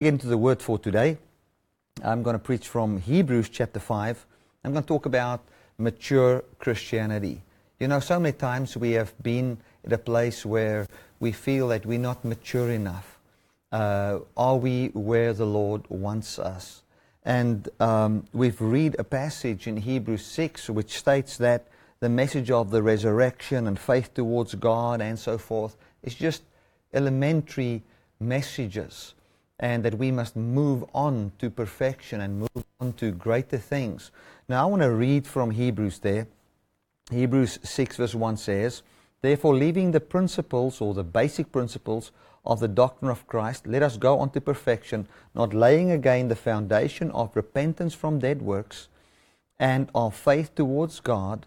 into the word for today. I'm going to preach from Hebrews chapter 5. I'm going to talk about mature Christianity. You know, so many times we have been at a place where we feel that we're not mature enough. Uh, are we where the Lord wants us? And um, we've read a passage in Hebrews 6 which states that the message of the resurrection and faith towards God and so forth is just elementary messages and that we must move on to perfection and move on to greater things. Now, I want to read from Hebrews there. Hebrews 6, verse 1 says, Therefore, leaving the principles or the basic principles of the doctrine of Christ, let us go on to perfection, not laying again the foundation of repentance from dead works and of faith towards God,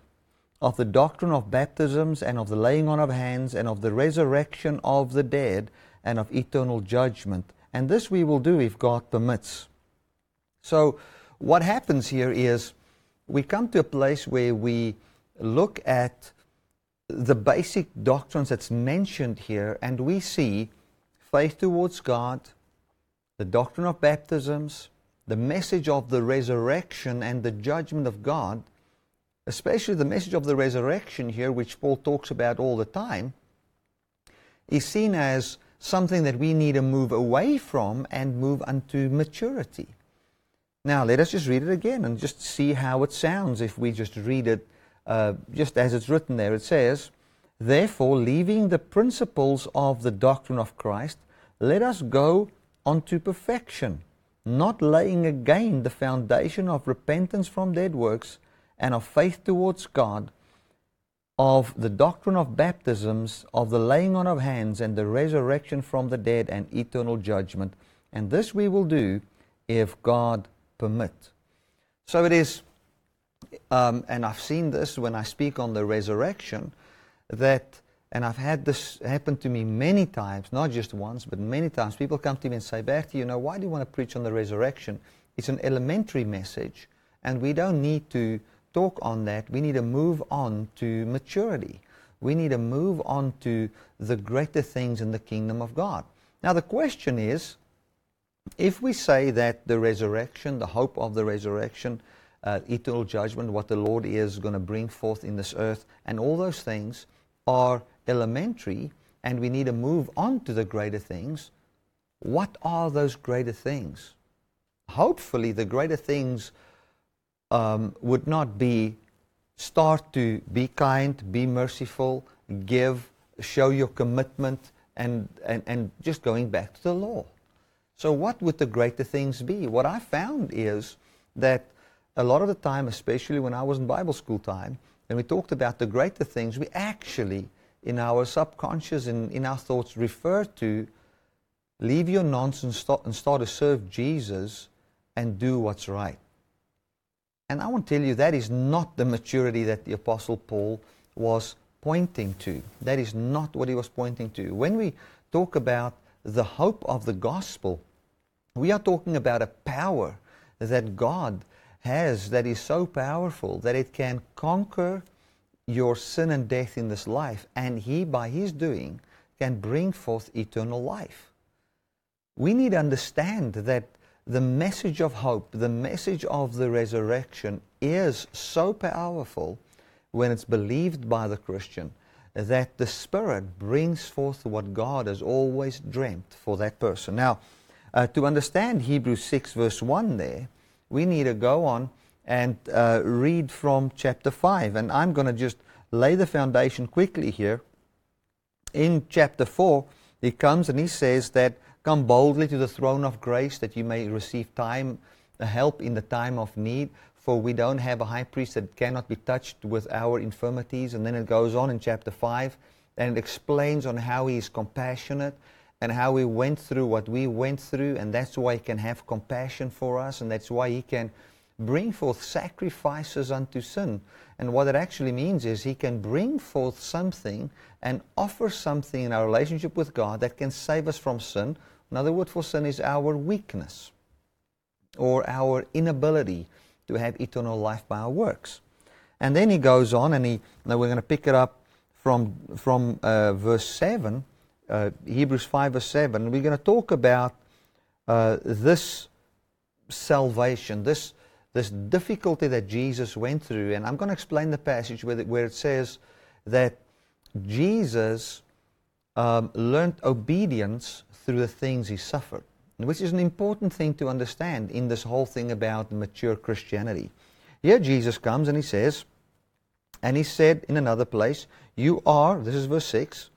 of the doctrine of baptisms and of the laying on of hands and of the resurrection of the dead and of eternal judgment. And this we will do if God permits. So, what happens here is we come to a place where we look at the basic doctrines that's mentioned here and we see faith towards God, the doctrine of baptisms, the message of the resurrection and the judgment of God, especially the message of the resurrection here, which Paul talks about all the time, is seen as something that we need to move away from and move unto maturity. Now, let us just read it again and just see how it sounds if we just read it uh, just as it's written there. It says, Therefore, leaving the principles of the doctrine of Christ, let us go unto perfection, not laying again the foundation of repentance from dead works and of faith towards God of the doctrine of baptisms, of the laying on of hands, and the resurrection from the dead, and eternal judgment. And this we will do if God permit. So it is, um, and I've seen this when I speak on the resurrection, that, and I've had this happen to me many times, not just once, but many times. People come to me and say, Bertie, you know, why do you want to preach on the resurrection? It's an elementary message, and we don't need to talk on that, we need to move on to maturity. We need to move on to the greater things in the kingdom of God. Now, the question is if we say that the resurrection, the hope of the resurrection, uh, eternal judgment, what the Lord is going to bring forth in this earth, and all those things are elementary, and we need to move on to the greater things, what are those greater things? Hopefully, the greater things um, would not be start to be kind, be merciful, give, show your commitment, and, and, and just going back to the law. So, what would the greater things be? What I found is that a lot of the time, especially when I was in Bible school time, and we talked about the greater things, we actually, in our subconscious and in our thoughts, refer to leave your nonsense and start to serve Jesus and do what's right. And I want to tell you that is not the maturity that the Apostle Paul was pointing to. That is not what he was pointing to. When we talk about the hope of the gospel, we are talking about a power that God has that is so powerful that it can conquer your sin and death in this life, and He, by His doing, can bring forth eternal life. We need to understand that the message of hope, the message of the resurrection is so powerful when it's believed by the Christian that the Spirit brings forth what God has always dreamt for that person. Now, uh, to understand Hebrews 6, verse 1 there, we need to go on and uh, read from chapter 5. And I'm going to just lay the foundation quickly here. In chapter 4, he comes and he says that Come boldly to the throne of grace that you may receive time, uh, help in the time of need. For we don't have a high priest that cannot be touched with our infirmities. And then it goes on in chapter 5 and it explains on how he is compassionate and how he went through what we went through. And that's why he can have compassion for us. And that's why he can bring forth sacrifices unto sin. And what it actually means is he can bring forth something and offer something in our relationship with God that can save us from sin Another word for sin is our weakness or our inability to have eternal life by our works. And then he goes on, and he, now we're going to pick it up from, from uh, verse 7, uh, Hebrews 5, verse 7. We're going to talk about uh, this salvation, this, this difficulty that Jesus went through. And I'm going to explain the passage where, where it says that Jesus um, learned obedience through the things he suffered, which is an important thing to understand in this whole thing about mature Christianity. Here Jesus comes and he says, and he said in another place, You are, this is verse 6,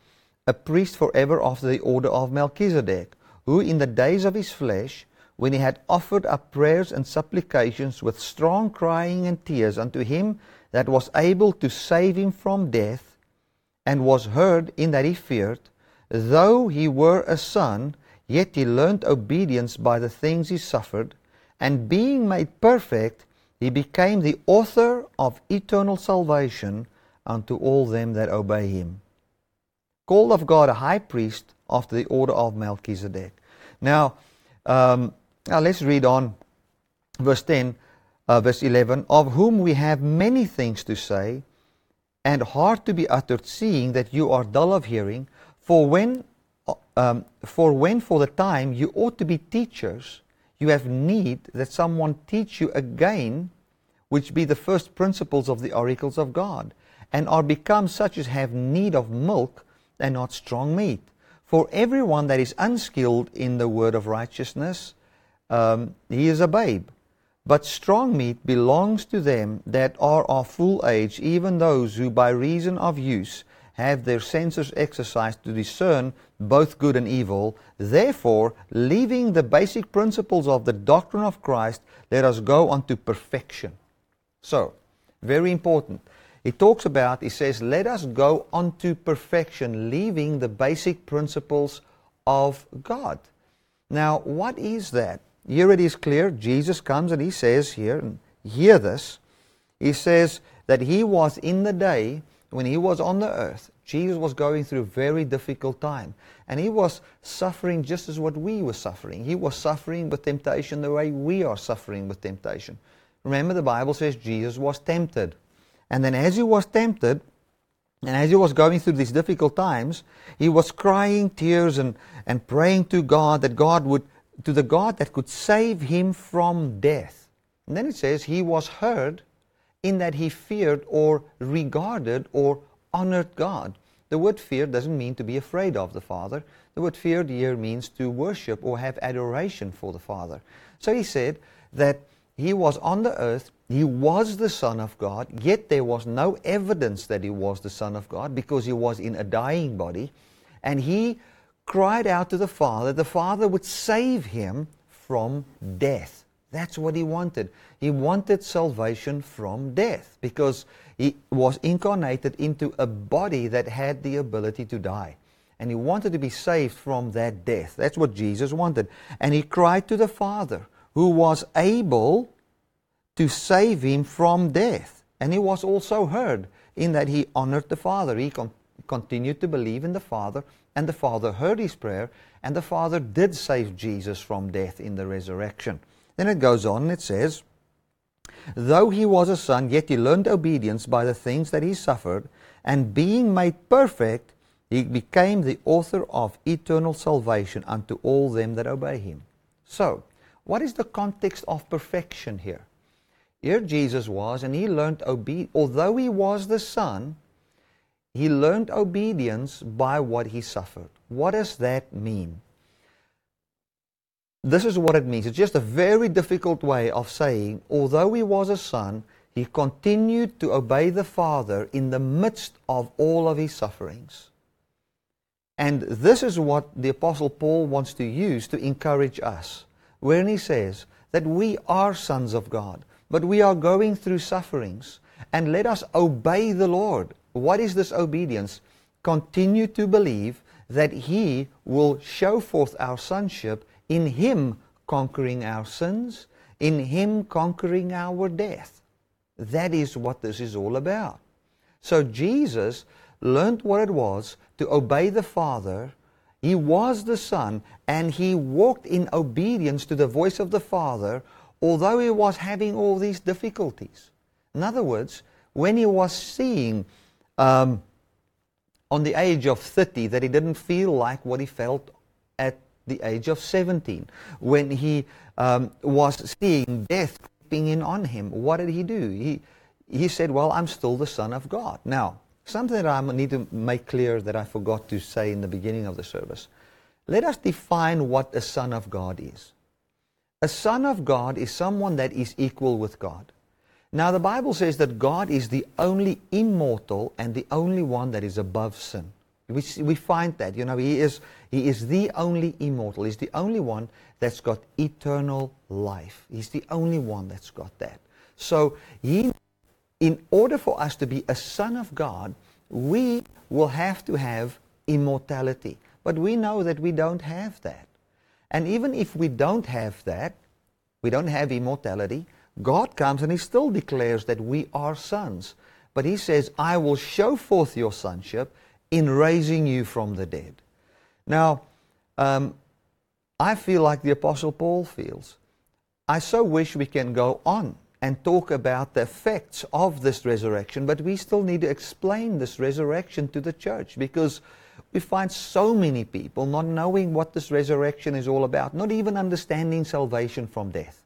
a priest forever after the order of Melchizedek, who in the days of his flesh, when he had offered up prayers and supplications with strong crying and tears unto him that was able to save him from death, and was heard in that he feared, though he were a son, yet he learned obedience by the things he suffered, and being made perfect, he became the author of eternal salvation unto all them that obey him. Called of God a high priest after the order of Melchizedek. Now, um, now let's read on verse 10, uh, verse 11. Of whom we have many things to say, and hard to be uttered, seeing that you are dull of hearing. For when, um, for when for the time you ought to be teachers, you have need that someone teach you again which be the first principles of the oracles of God, and are become such as have need of milk and not strong meat. For everyone that is unskilled in the word of righteousness, um, he is a babe. But strong meat belongs to them that are of full age, even those who by reason of use have their senses exercised to discern both good and evil. Therefore, leaving the basic principles of the doctrine of Christ, let us go on to perfection so, very important. He talks about, he says, let us go on to perfection, leaving the basic principles of God. Now, what is that? Here it is clear. Jesus comes and he says here, and hear this. He says that he was in the day when he was on the earth. Jesus was going through a very difficult time. And he was suffering just as what we were suffering. He was suffering with temptation the way we are suffering with temptation. Remember, the Bible says Jesus was tempted. And then, as he was tempted, and as he was going through these difficult times, he was crying tears and, and praying to God that God would, to the God that could save him from death. And then it says he was heard in that he feared or regarded or honored God. The word fear doesn't mean to be afraid of the Father. The word fear here means to worship or have adoration for the Father. So he said that he was on the earth, he was the Son of God, yet there was no evidence that he was the Son of God because he was in a dying body. And he cried out to the Father, the Father would save him from death. That's what he wanted. He wanted salvation from death because he was incarnated into a body that had the ability to die. And he wanted to be saved from that death. That's what Jesus wanted. And he cried to the Father who was able to save him from death. And he was also heard in that he honored the Father. He con- continued to believe in the Father, and the Father heard his prayer, and the Father did save Jesus from death in the resurrection. Then it goes on and it says, Though he was a son, yet he learned obedience by the things that he suffered, and being made perfect, he became the author of eternal salvation unto all them that obey him. So, what is the context of perfection here? Here Jesus was, and he learned obedience. Although he was the Son, he learned obedience by what he suffered. What does that mean? This is what it means. It's just a very difficult way of saying, although he was a son, he continued to obey the Father in the midst of all of his sufferings. And this is what the Apostle Paul wants to use to encourage us when he says that we are sons of God, but we are going through sufferings, and let us obey the Lord. What is this obedience? Continue to believe that He will show forth our sonship in Him conquering our sins, in Him conquering our death. That is what this is all about. So Jesus learned what it was to obey the Father he was the Son, and he walked in obedience to the voice of the Father, although he was having all these difficulties. In other words, when he was seeing um, on the age of 30 that he didn't feel like what he felt at the age of 17. When he um, was seeing death creeping in on him, what did he do? He, he said, Well, I'm still the Son of God. Now, something that I need to make clear that I forgot to say in the beginning of the service. Let us define what a Son of God is. A Son of God is someone that is equal with God. Now, the Bible says that God is the only immortal and the only one that is above sin. We, we find that, you know, he is, he is the only immortal. He's the only one that's got eternal life. He's the only one that's got that. So, he, in order for us to be a son of God, we will have to have immortality. But we know that we don't have that. And even if we don't have that, we don't have immortality, God comes and He still declares that we are sons. But He says, I will show forth your sonship in raising you from the dead. Now, um, I feel like the Apostle Paul feels. I so wish we can go on and talk about the effects of this resurrection, but we still need to explain this resurrection to the church because we find so many people not knowing what this resurrection is all about, not even understanding salvation from death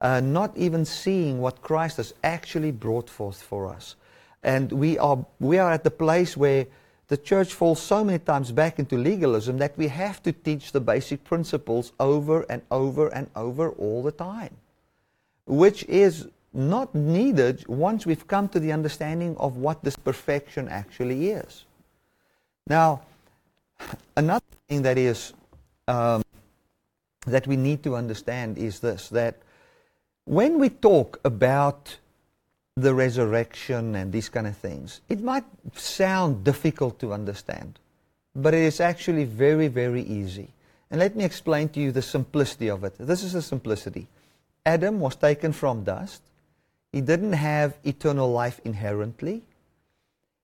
uh, not even seeing what Christ has actually brought forth for us. And we are, we are at the place where the church falls so many times back into legalism that we have to teach the basic principles over and over and over all the time, which is not needed once we've come to the understanding of what this perfection actually is. Now, another thing that is um, that we need to understand is this: that when we talk about the resurrection and these kind of things, it might sound difficult to understand, but it is actually very, very easy. And let me explain to you the simplicity of it. This is the simplicity. Adam was taken from dust. He didn't have eternal life inherently.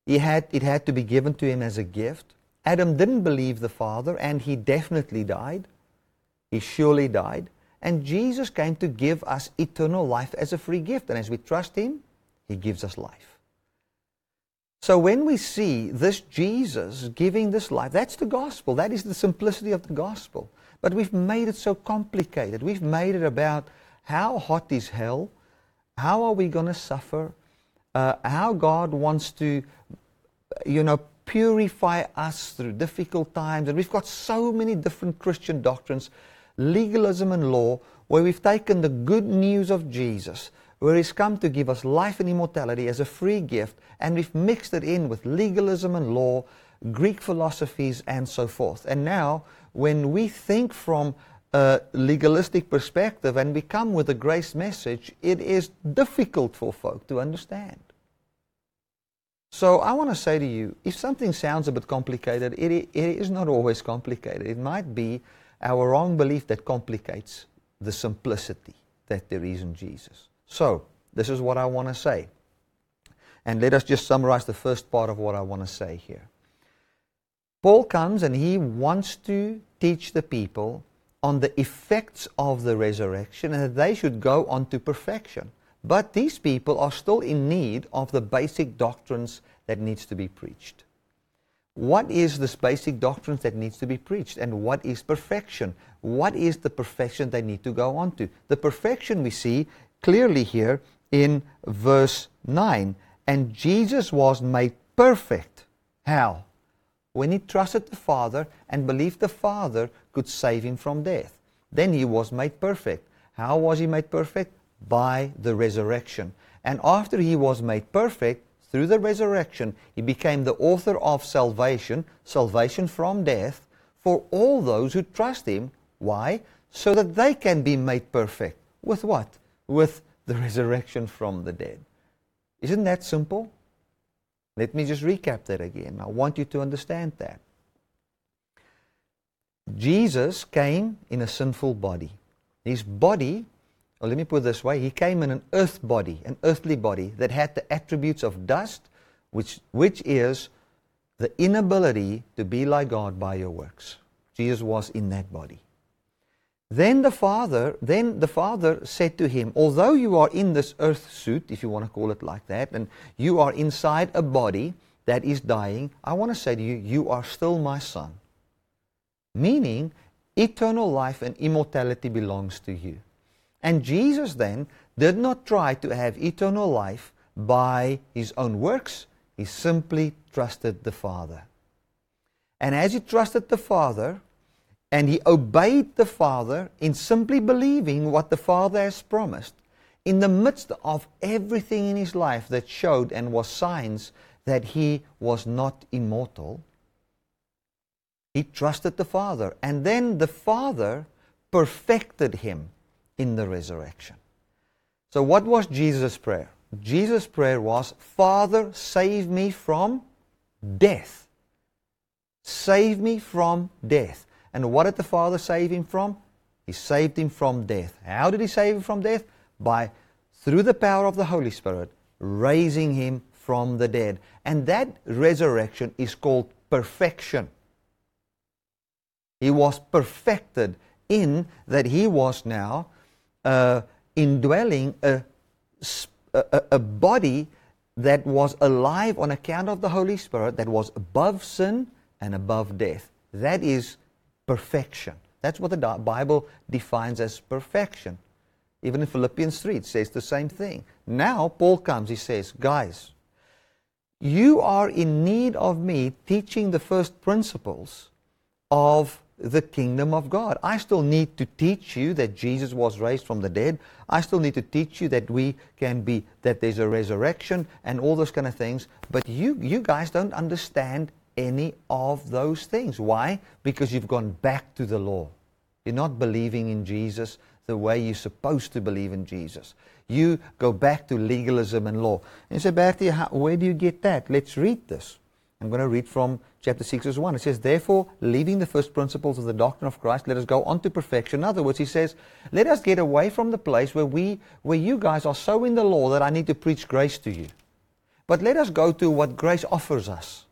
He had, it had to be given to him as a gift. Adam didn't believe the Father, and he definitely died. He surely died. And Jesus came to give us eternal life as a free gift. And as we trust Him, He gives us life. So when we see this Jesus giving this life, that's the gospel. That is the simplicity of the gospel. But we've made it so complicated. We've made it about how hot is hell? How are we going to suffer? Uh, how God wants to, you know, purify us through difficult times. And we've got so many different Christian doctrines legalism and law, where we've taken the good news of Jesus, where He's come to give us life and immortality as a free gift, and we've mixed it in with legalism and law, Greek philosophies, and so forth. And now, when we think from a legalistic perspective and we come with a grace message, it is difficult for folk to understand. So I want to say to you, if something sounds a bit complicated, it, it is not always complicated. It might be our wrong belief that complicates the simplicity that there is in Jesus. So, this is what I want to say. And let us just summarize the first part of what I want to say here. Paul comes and he wants to teach the people on the effects of the resurrection and that they should go on to perfection. But these people are still in need of the basic doctrines that needs to be preached. What is this basic doctrines that needs to be preached? And what is perfection? What is the perfection they need to go on to? The perfection we see clearly here in verse 9. And Jesus was made perfect. How? When he trusted the Father and believed the Father could save him from death. Then he was made perfect. How was he made perfect? By the resurrection. And after he was made perfect, through the resurrection, he became the author of salvation, salvation from death, for all those who trust him. Why? So that they can be made perfect. With what? With the resurrection from the dead. Isn't that simple? Let me just recap that again. I want you to understand that. Jesus came in a sinful body. His body or let me put it this way, he came in an earth body, an earthly body that had the attributes of dust, which, which is the inability to be like God by your works. Jesus was in that body. Then the Father, then the Father said to him, Although you are in this earth suit, if you want to call it like that, and you are inside a body that is dying, I want to say to you, you are still my son. Meaning, eternal life and immortality belongs to you. And Jesus then did not try to have eternal life by his own works, he simply trusted the Father. And as he trusted the Father, and he obeyed the Father in simply believing what the Father has promised, in the midst of everything in his life that showed and was signs that he was not immortal, he trusted the Father. And then the Father perfected him in the resurrection. So, what was Jesus' prayer? Jesus' prayer was, Father, save me from death. Save me from death. And what did the Father save him from? He saved him from death. How did he save him from death? By, through the power of the Holy Spirit, raising him from the dead. And that resurrection is called perfection. He was perfected in that he was now uh, indwelling a, a, a body that was alive on account of the Holy Spirit, that was above sin and above death. That is perfection. That's what the Bible defines as perfection. Even in Philippians 3, it says the same thing. Now, Paul comes, he says, Guys, you are in need of me teaching the first principles of the kingdom of God. I still need to teach you that Jesus was raised from the dead. I still need to teach you that we can be, that there's a resurrection and all those kind of things. But you, you guys don't understand any of those things. Why? Because you've gone back to the law. You're not believing in Jesus the way you're supposed to believe in Jesus. You go back to legalism and law. And you say, Bertie, where do you get that? Let's read this. I'm going to read from chapter 6, verse 1. It says, Therefore, leaving the first principles of the doctrine of Christ, let us go on to perfection. In other words, he says, Let us get away from the place where we where you guys are so in the law that I need to preach grace to you. But let us go to what grace offers us,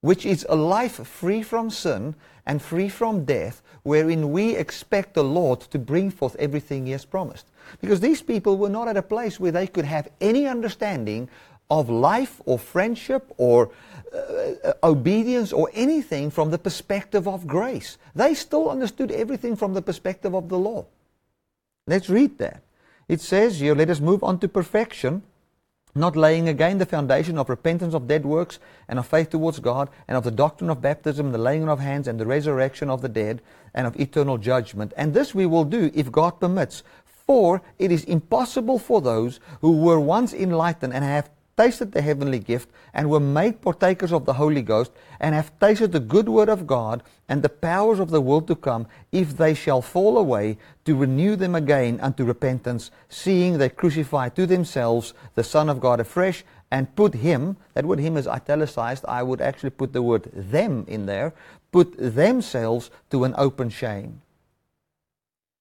which is a life free from sin and free from death, wherein we expect the Lord to bring forth everything He has promised. Because these people were not at a place where they could have any understanding of life or friendship or uh, obedience or anything from the perspective of grace. They still understood everything from the perspective of the law. Let's read that. It says here, let us move on to perfection, not laying again the foundation of repentance of dead works and of faith towards God and of the doctrine of baptism, the laying on of hands and the resurrection of the dead and of eternal judgment. And this we will do if God permits. For it is impossible for those who were once enlightened and have tasted the heavenly gift and were made partakers of the Holy Ghost and have tasted the good word of God and the powers of the world to come, if they shall fall away, to renew them again unto repentance, seeing they crucify to themselves the Son of God afresh and put him, that word him is italicized, I would actually put the word them in there, put themselves to an open shame.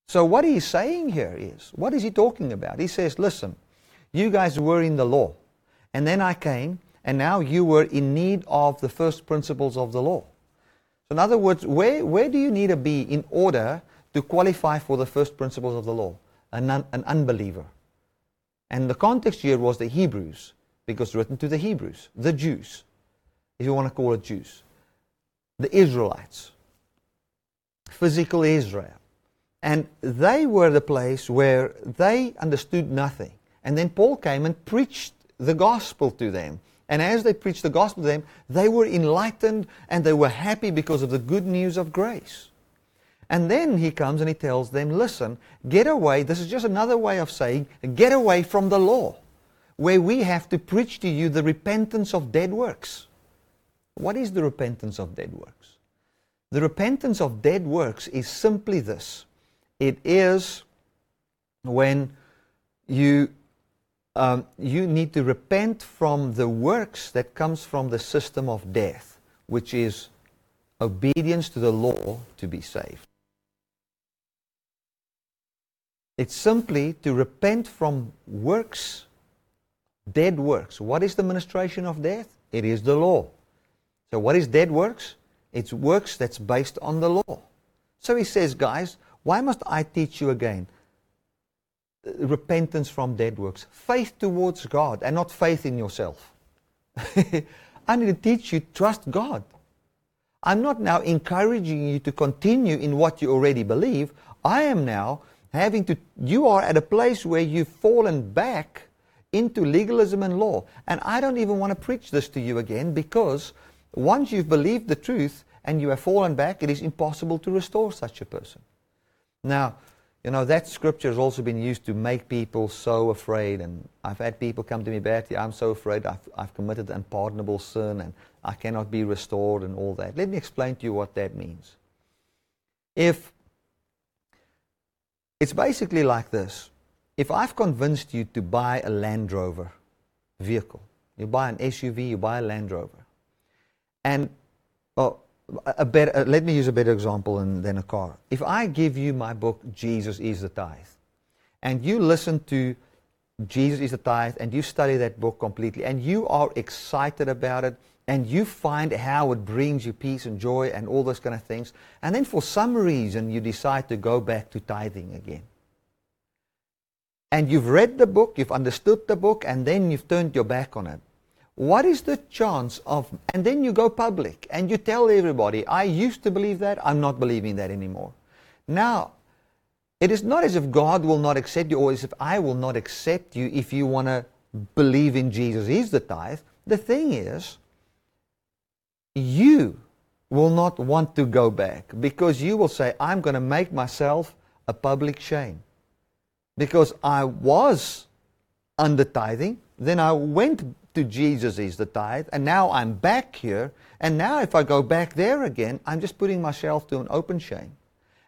So what he's saying here is, what is he talking about? He says, listen, you guys were in the law. And then I came, and now you were in need of the first principles of the law. So, in other words, where, where do you need to be in order to qualify for the first principles of the law? An, un, an unbeliever. And the context here was the Hebrews, because written to the Hebrews, the Jews, if you want to call it Jews, the Israelites, physical Israel. And they were the place where they understood nothing. And then Paul came and preached the gospel to them. And as they preached the gospel to them, they were enlightened and they were happy because of the good news of grace. And then he comes and he tells them, listen, get away. This is just another way of saying, get away from the law, where we have to preach to you the repentance of dead works. What is the repentance of dead works? The repentance of dead works is simply this it is when you um, you need to repent from the works that comes from the system of death, which is obedience to the law to be saved. It's simply to repent from works, dead works. What is the ministration of death? It is the law. So, what is dead works? It's works that's based on the law. So he says, guys, why must I teach you again? Repentance from dead works, faith towards God, and not faith in yourself. I need to teach you trust God. I'm not now encouraging you to continue in what you already believe. I am now having to, you are at a place where you've fallen back into legalism and law. And I don't even want to preach this to you again because once you've believed the truth and you have fallen back, it is impossible to restore such a person. Now, you know, that scripture has also been used to make people so afraid. And I've had people come to me, Bertie, I'm so afraid I've, I've committed unpardonable sin and I cannot be restored and all that. Let me explain to you what that means. If it's basically like this if I've convinced you to buy a Land Rover vehicle, you buy an SUV, you buy a Land Rover, and well, a better, uh, let me use a better example than, than a car. If I give you my book, Jesus is the Tithe, and you listen to Jesus is the Tithe, and you study that book completely, and you are excited about it, and you find how it brings you peace and joy and all those kind of things, and then for some reason you decide to go back to tithing again. And you've read the book, you've understood the book, and then you've turned your back on it what is the chance of, and then you go public and you tell everybody, I used to believe that, I'm not believing that anymore. Now, it is not as if God will not accept you or as if I will not accept you if you want to believe in Jesus He's the tithe. The thing is, you will not want to go back because you will say, I'm going to make myself a public shame. Because I was under tithing, then I went to Jesus is the tithe, and now I'm back here, and now if I go back there again, I'm just putting myself to an open shame.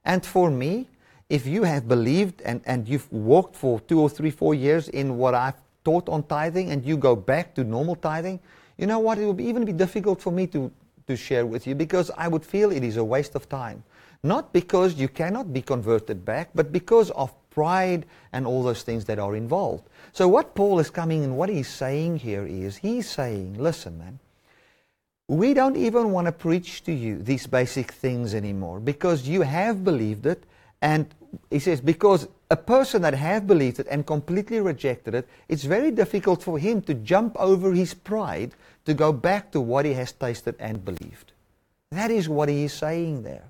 And for me, if you have believed and, and you've walked for two or three, four years in what I've taught on tithing, and you go back to normal tithing, you know what? It would even be difficult for me to, to share with you because I would feel it is a waste of time. Not because you cannot be converted back, but because of pride and all those things that are involved. So what Paul is coming and what he's saying here is he's saying, listen, man, we don't even want to preach to you these basic things anymore because you have believed it and he says because a person that have believed it and completely rejected it it's very difficult for him to jump over his pride to go back to what he has tasted and believed that is what he is saying there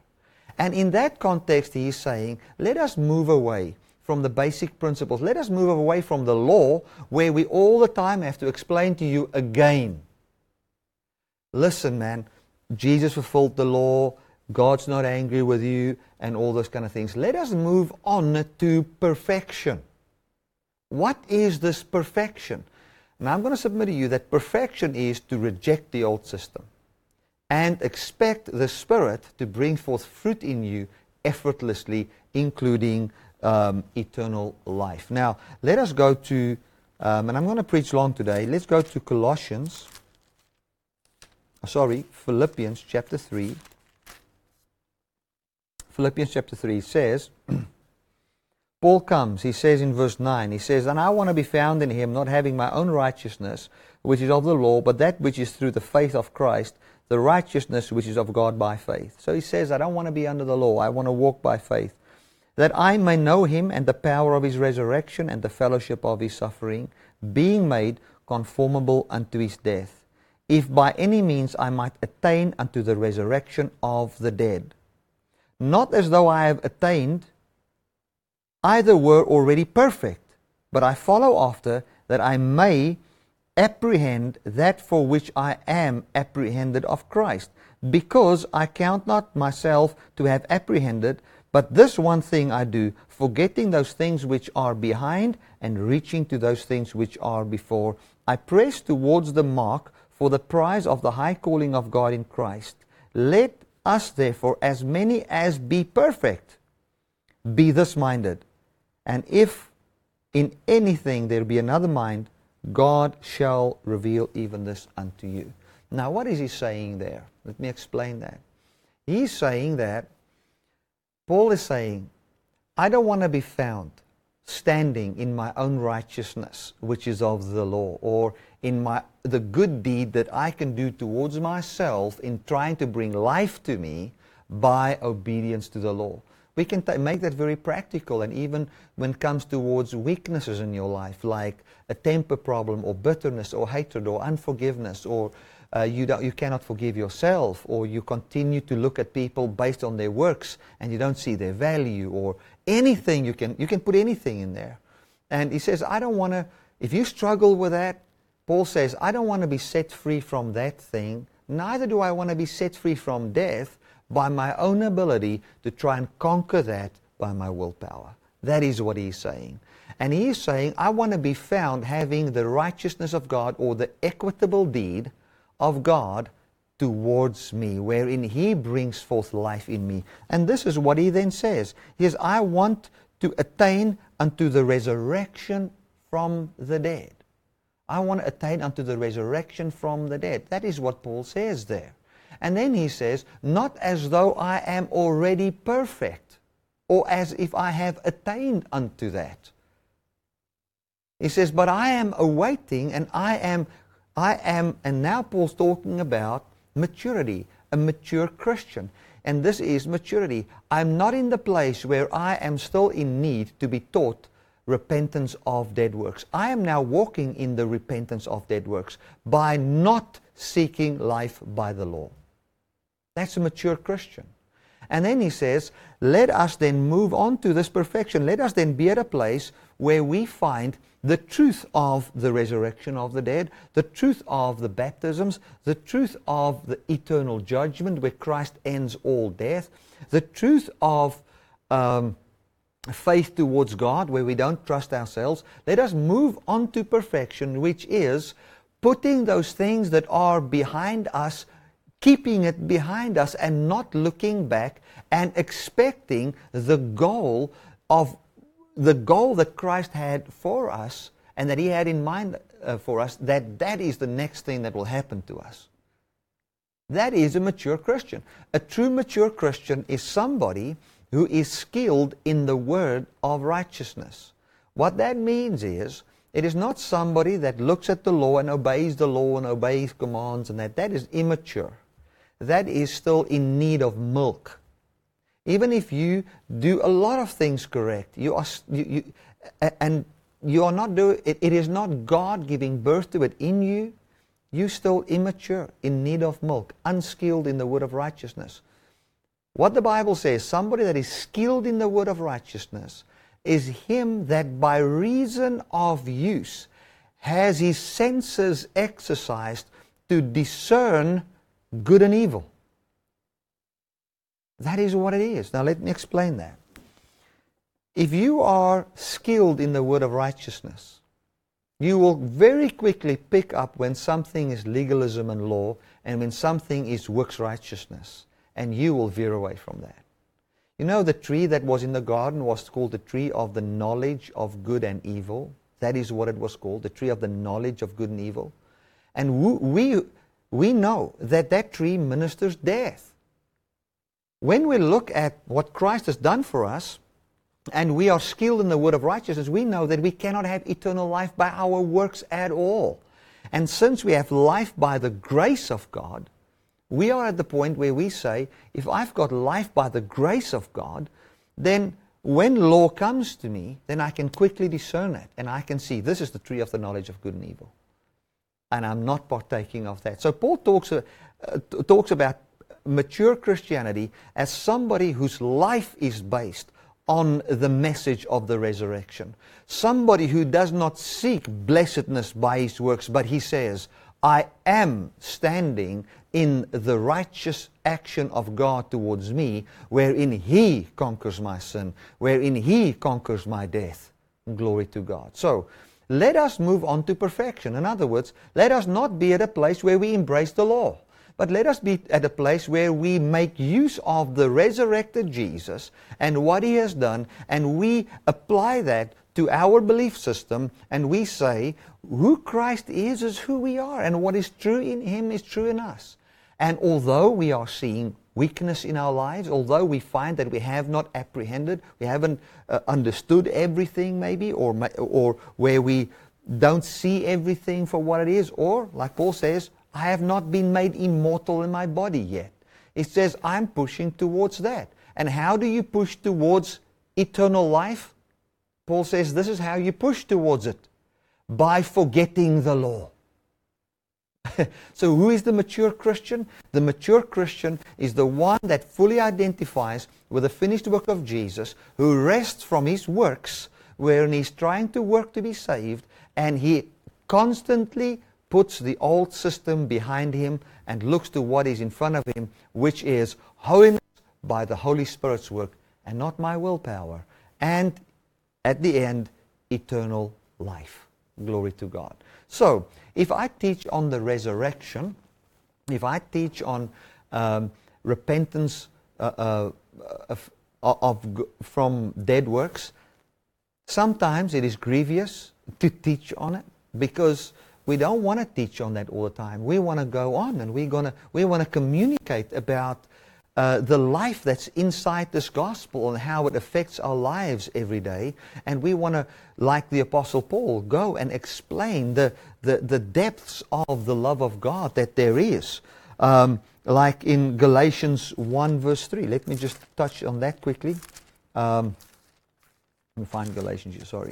and in that context he is saying let us move away from the basic principles. Let us move away from the law where we all the time have to explain to you again. Listen, man, Jesus fulfilled the law, God's not angry with you, and all those kind of things. Let us move on to perfection. What is this perfection? Now, I'm going to submit to you that perfection is to reject the old system and expect the Spirit to bring forth fruit in you effortlessly, including um, eternal life. Now, let us go to, um, and I'm going to preach long today. Let's go to Colossians, sorry, Philippians chapter 3. Philippians chapter 3 says, Paul comes, he says in verse 9, he says, And I want to be found in him, not having my own righteousness, which is of the law, but that which is through the faith of Christ, the righteousness which is of God by faith. So he says, I don't want to be under the law, I want to walk by faith that I may know him and the power of his resurrection and the fellowship of his suffering, being made conformable unto his death, if by any means I might attain unto the resurrection of the dead. Not as though I have attained, either were already perfect, but I follow after that I may apprehend that for which I am apprehended of Christ, because I count not myself to have apprehended, but this one thing I do, forgetting those things which are behind and reaching to those things which are before, I press towards the mark for the prize of the high calling of God in Christ. Let us therefore, as many as be perfect, be this minded. And if in anything there be another mind, God shall reveal even this unto you. Now, what is he saying there? Let me explain that. He's saying that Paul is saying, I don't want to be found standing in my own righteousness, which is of the law, or in my, the good deed that I can do towards myself in trying to bring life to me by obedience to the law. We can t- make that very practical, and even when it comes towards weaknesses in your life, like a temper problem, or bitterness, or hatred, or unforgiveness, or uh, you, you cannot forgive yourself, or you continue to look at people based on their works and you don't see their value, or anything you can, you can put anything in there. And he says, I don't want to, if you struggle with that, Paul says, I don't want to be set free from that thing, neither do I want to be set free from death by my own ability to try and conquer that by my willpower. That is what he's saying. And he is saying, I want to be found having the righteousness of God or the equitable deed of God towards me, wherein he brings forth life in me. And this is what he then says. He says, I want to attain unto the resurrection from the dead. I want to attain unto the resurrection from the dead. That is what Paul says there. And then he says, not as though I am already perfect, or as if I have attained unto that. He says, but I am awaiting and I am, I am, and now Paul's talking about maturity, a mature Christian. And this is maturity. I'm not in the place where I am still in need to be taught repentance of dead works. I am now walking in the repentance of dead works by not seeking life by the law. That's a mature Christian. And then he says, let us then move on to this perfection. Let us then be at a place where we find the truth of the resurrection of the dead, the truth of the baptisms, the truth of the eternal judgment where Christ ends all death, the truth of um, faith towards God where we don't trust ourselves. Let us move on to perfection, which is putting those things that are behind us keeping it behind us and not looking back and expecting the goal of the goal that Christ had for us and that he had in mind uh, for us that that is the next thing that will happen to us. That is a mature christian. A true mature christian is somebody who is skilled in the word of righteousness. What that means is it is not somebody that looks at the law and obeys the law and obeys commands and that. That is immature. That is still in need of milk. Even if you do a lot of things correct, you are, you, you, and you are not doing it, it is not God giving birth to it in you. You still immature, in need of milk, unskilled in the word of righteousness. What the Bible says, somebody that is skilled in the word of righteousness is him that by reason of use has his senses exercised to discern good and evil. That is what it is. Now, let me explain that. If you are skilled in the word of righteousness, you will very quickly pick up when something is legalism and law and when something is works righteousness, and you will veer away from that. You know, the tree that was in the garden was called the tree of the knowledge of good and evil. That is what it was called, the tree of the knowledge of good and evil. And we, we know that that tree ministers death. When we look at what Christ has done for us, and we are skilled in the word of righteousness, we know that we cannot have eternal life by our works at all. And since we have life by the grace of God, we are at the point where we say, if I've got life by the grace of God, then when law comes to me, then I can quickly discern it and I can see this is the tree of the knowledge of good and evil and I'm not partaking of that. So Paul talks, uh, talks about mature Christianity as somebody whose life is based on the message of the resurrection. Somebody who does not seek blessedness by his works, but he says, I am standing in the righteous action of God towards me, wherein He conquers my sin, wherein He conquers my death. Glory to God. So, let us move on to perfection. In other words, let us not be at a place where we embrace the law, but let us be at a place where we make use of the resurrected Jesus and what he has done, and we apply that to our belief system, and we say, who Christ is is who we are, and what is true in him is true in us. And although we are seeing weakness in our lives, although we find that we have not apprehended, we haven't uh, understood everything maybe, or, or where we don't see everything for what it is, or like Paul says, I have not been made immortal in my body yet. It says, I'm pushing towards that. And how do you push towards eternal life? Paul says, this is how you push towards it by forgetting the law. so, who is the mature Christian? The mature Christian is the one that fully identifies with the finished work of Jesus, who rests from his works, wherein he's trying to work to be saved, and he constantly puts the old system behind him and looks to what is in front of him, which is holiness by the Holy Spirit's work and not my willpower. And at the end, eternal life. Glory to God. So, if I teach on the resurrection, if I teach on um, repentance uh, uh, of, of, from dead works, sometimes it is grievous to teach on it because we don't want to teach on that all the time. We want to go on and we're gonna, we want to communicate about uh, the life that's inside this gospel and how it affects our lives every day. And we want to, like the Apostle Paul, go and explain the, the, the depths of the love of God that there is. Um, like in Galatians 1, verse 3. Let me just touch on that quickly. Um, let me find Galatians here, sorry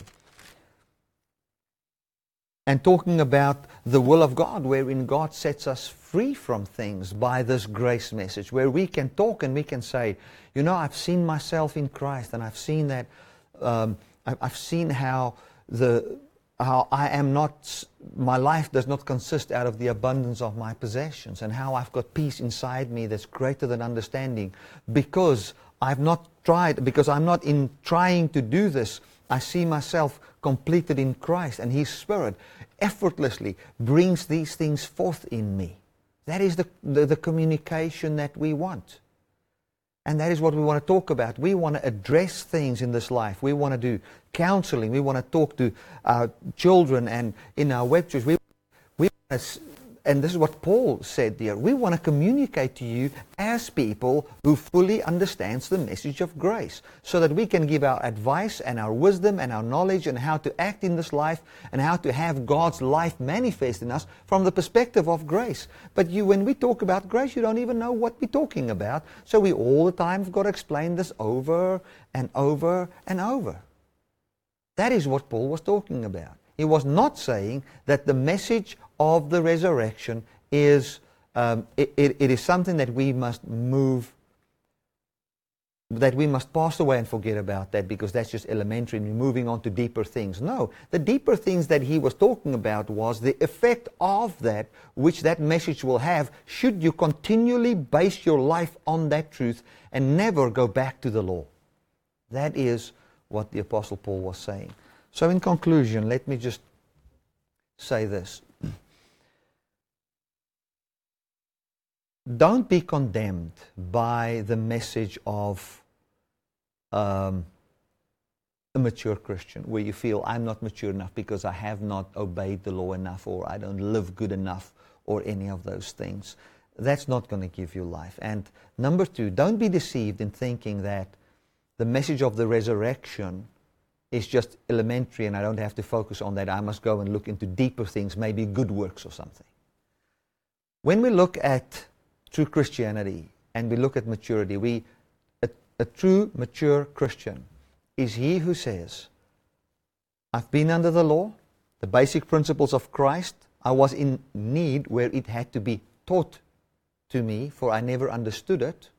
and talking about the will of God, wherein God sets us free from things by this grace message, where we can talk and we can say, you know, I've seen myself in Christ, and I've seen that, um, I've seen how the how I am not, my life does not consist out of the abundance of my possessions, and how I've got peace inside me that's greater than understanding, because I've not tried, because I'm not in trying to do this. I see myself completed in Christ, and His Spirit effortlessly brings these things forth in me. That is the, the, the, communication that we want. And that is what we want to talk about. We want to address things in this life. We want to do counseling. We want to talk to our children and in our web church. We, we want to and this is what Paul said there. We want to communicate to you as people who fully understands the message of grace so that we can give our advice and our wisdom and our knowledge and how to act in this life and how to have God's life manifest in us from the perspective of grace. But you, when we talk about grace, you don't even know what we're talking about. So we all the time have got to explain this over and over and over. That is what Paul was talking about. He was not saying that the message of the resurrection is um, it, it, it is something that we must move that we must pass away and forget about that because that's just elementary and moving on to deeper things. No, the deeper things that he was talking about was the effect of that which that message will have should you continually base your life on that truth and never go back to the law. That is what the Apostle Paul was saying. So, in conclusion, let me just say this. Don't be condemned by the message of um, a mature Christian, where you feel I'm not mature enough because I have not obeyed the law enough, or I don't live good enough, or any of those things. That's not going to give you life. And number two, don't be deceived in thinking that the message of the resurrection is just elementary and I don't have to focus on that. I must go and look into deeper things, maybe good works or something. When we look at true Christianity and we look at maturity, we, a, a true mature Christian is he who says, I've been under the law, the basic principles of Christ. I was in need where it had to be taught to me, for I never understood it.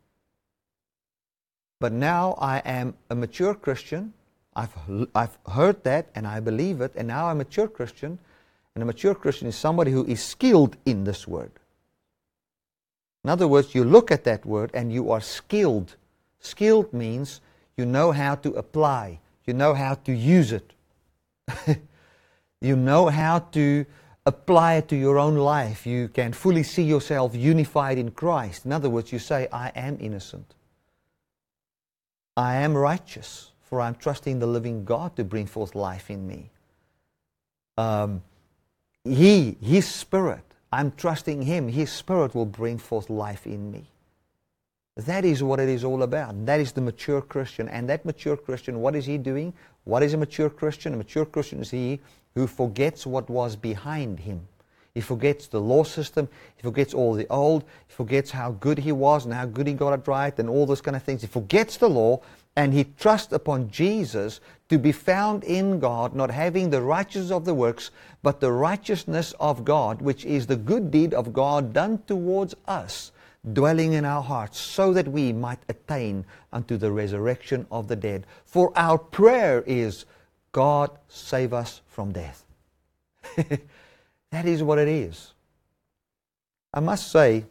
But now I am a mature Christian. I've, I've heard that and I believe it, and now I'm a mature Christian. And a mature Christian is somebody who is skilled in this word. In other words, you look at that word and you are skilled. Skilled means you know how to apply, you know how to use it, you know how to apply it to your own life. You can fully see yourself unified in Christ. In other words, you say, I am innocent. I am righteous, for I'm trusting the living God to bring forth life in me. Um, he, His Spirit, I'm trusting Him. His Spirit will bring forth life in me. That is what it is all about. That is the mature Christian. And that mature Christian, what is he doing? What is a mature Christian? A mature Christian is he who forgets what was behind him. He forgets the law system. He forgets all the old. He forgets how good he was and how good he got it right and all those kind of things. He forgets the law and he trusts upon Jesus to be found in God, not having the righteousness of the works, but the righteousness of God, which is the good deed of God done towards us, dwelling in our hearts, so that we might attain unto the resurrection of the dead. For our prayer is, God, save us from death. that is what it is. I must say,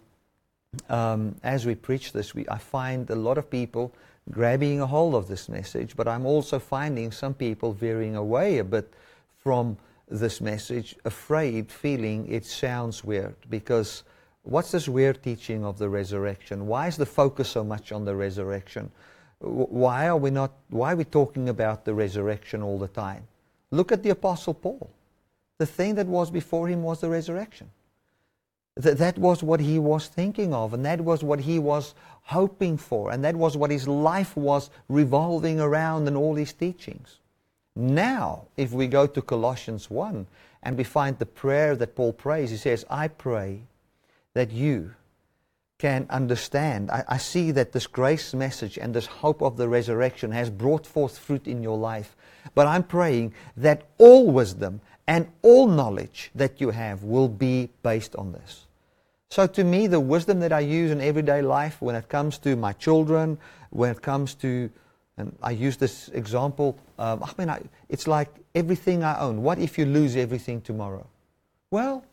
um, as we preach this, we, I find a lot of people grabbing a hold of this message, but I'm also finding some people veering away a bit from this message, afraid, feeling it sounds weird. Because what's this weird teaching of the resurrection? Why is the focus so much on the resurrection? Why are we not? Why are we talking about the resurrection all the time? Look at the Apostle Paul. The thing that was before him was the resurrection. That, that was what he was thinking of, and that was what he was hoping for, and that was what his life was revolving around in all his teachings. Now, if we go to Colossians 1 and we find the prayer that Paul prays, he says, I pray that you can understand. I, I, see that this grace message and this hope of the resurrection has brought forth fruit in your life. But I'm praying that all wisdom and all knowledge that you have will be based on this. So, to me, the wisdom that I use in everyday life when it comes to my children, when it comes to, and I use this example, um, I mean, I, it's like everything I own. What if you lose everything tomorrow? Well,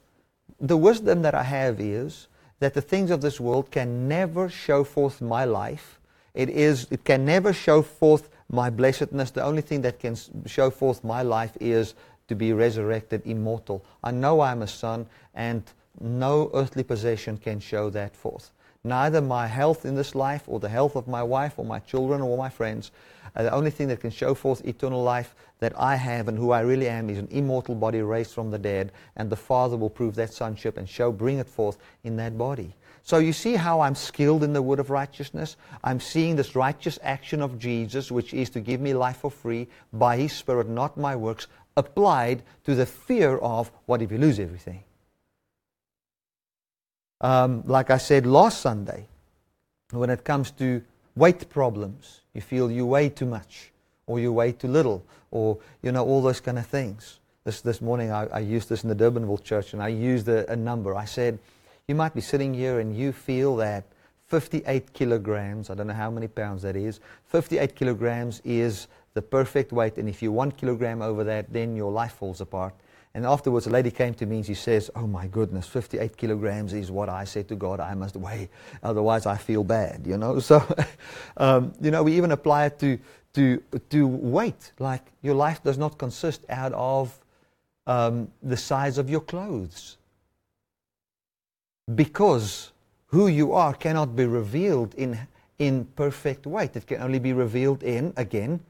the wisdom that I have is that the things of this world can never show forth my life. It, is, it can never show forth my blessedness. The only thing that can show forth my life is to be resurrected immortal. I know I'm a son, and no earthly possession can show that forth. Neither my health in this life, or the health of my wife, or my children, or my friends. Uh, the only thing that can show forth eternal life that I have and who I really am is an immortal body raised from the dead, and the Father will prove that sonship and show, bring it forth in that body. So you see how I'm skilled in the word of righteousness? I'm seeing this righteous action of Jesus, which is to give me life for free by His Spirit, not my works, applied to the fear of what if you lose everything? Um, like I said last Sunday, when it comes to weight problems, you feel you weigh too much or you weigh too little or, you know, all those kind of things. This, this morning I, I used this in the Durbanville church and I used a, a number. I said, you might be sitting here and you feel that 58 kilograms, I don't know how many pounds that is, 58 kilograms is the perfect weight, and if you're one kilogram over that, then your life falls apart. And afterwards, a lady came to me and she says, Oh my goodness, 58 kilograms is what I said to God I must weigh. Otherwise, I feel bad, you know. So, um, you know, we even apply it to, to, to weight. Like your life does not consist out of um, the size of your clothes. Because who you are cannot be revealed in, in perfect weight. It can only be revealed in, again,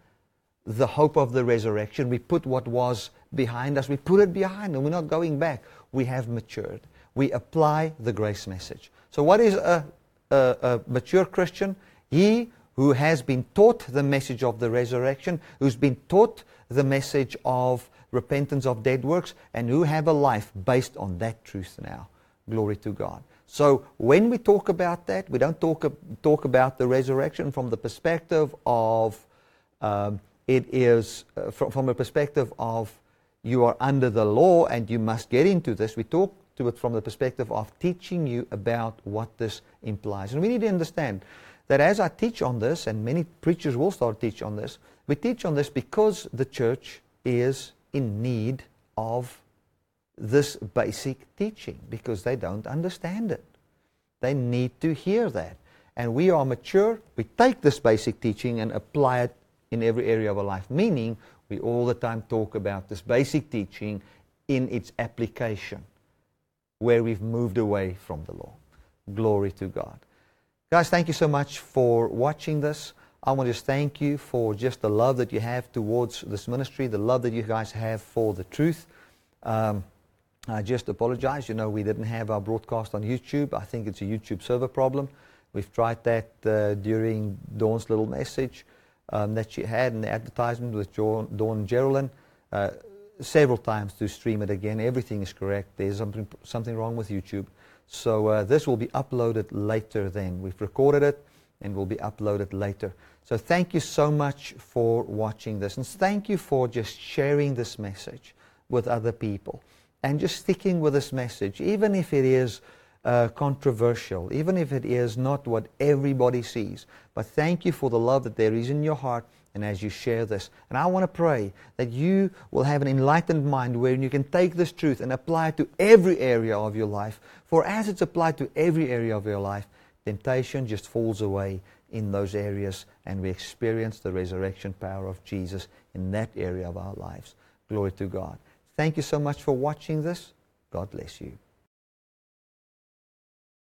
the hope of the resurrection. We put what was behind us, we put it behind, and we're not going back. We have matured. We apply the grace message. So, what is a, a, a mature Christian? He who has been taught the message of the resurrection, who's been taught the message of repentance of dead works, and who have a life based on that truth now. Glory to God. So when we talk about that, we don't talk, talk about the resurrection from the perspective of um, it is uh, from, from a perspective of you are under the law and you must get into this. We talk to it from the perspective of teaching you about what this implies. And we need to understand that as I teach on this, and many preachers will start teach on this, we teach on this because the church is in need of this basic teaching because they don't understand it. They need to hear that. And we are mature, we take this basic teaching and apply it in every area of our life. Meaning, we all the time talk about this basic teaching in its application, where we've moved away from the law. Glory to God. Guys, thank you so much for watching this. I want to just thank you for just the love that you have towards this ministry, the love that you guys have for the truth. Um, I just apologize. You know, we didn't have our broadcast on YouTube. I think it's a YouTube server problem. We've tried that uh, during Dawn's little message um, that she had in the advertisement with Dawn, Dawn Geraldine uh, several times to stream it again. Everything is correct. There's something, something wrong with YouTube. So uh, this will be uploaded later then. We've recorded it. and will be uploaded later. So thank you so much for watching this. And thank you for just sharing this message with other people. And just sticking with this message, even if it is uh, controversial, even if it is not what everybody sees. But thank you for the love that there is in your heart and as you share this. And I want to pray that you will have an enlightened mind where you can take this truth and apply it to every area of your life. For as it's applied to every area of your life, temptation just falls away in those areas and we experience the resurrection power of Jesus in that area of our lives. Glory to God. Thank you so much for watching this. God bless you.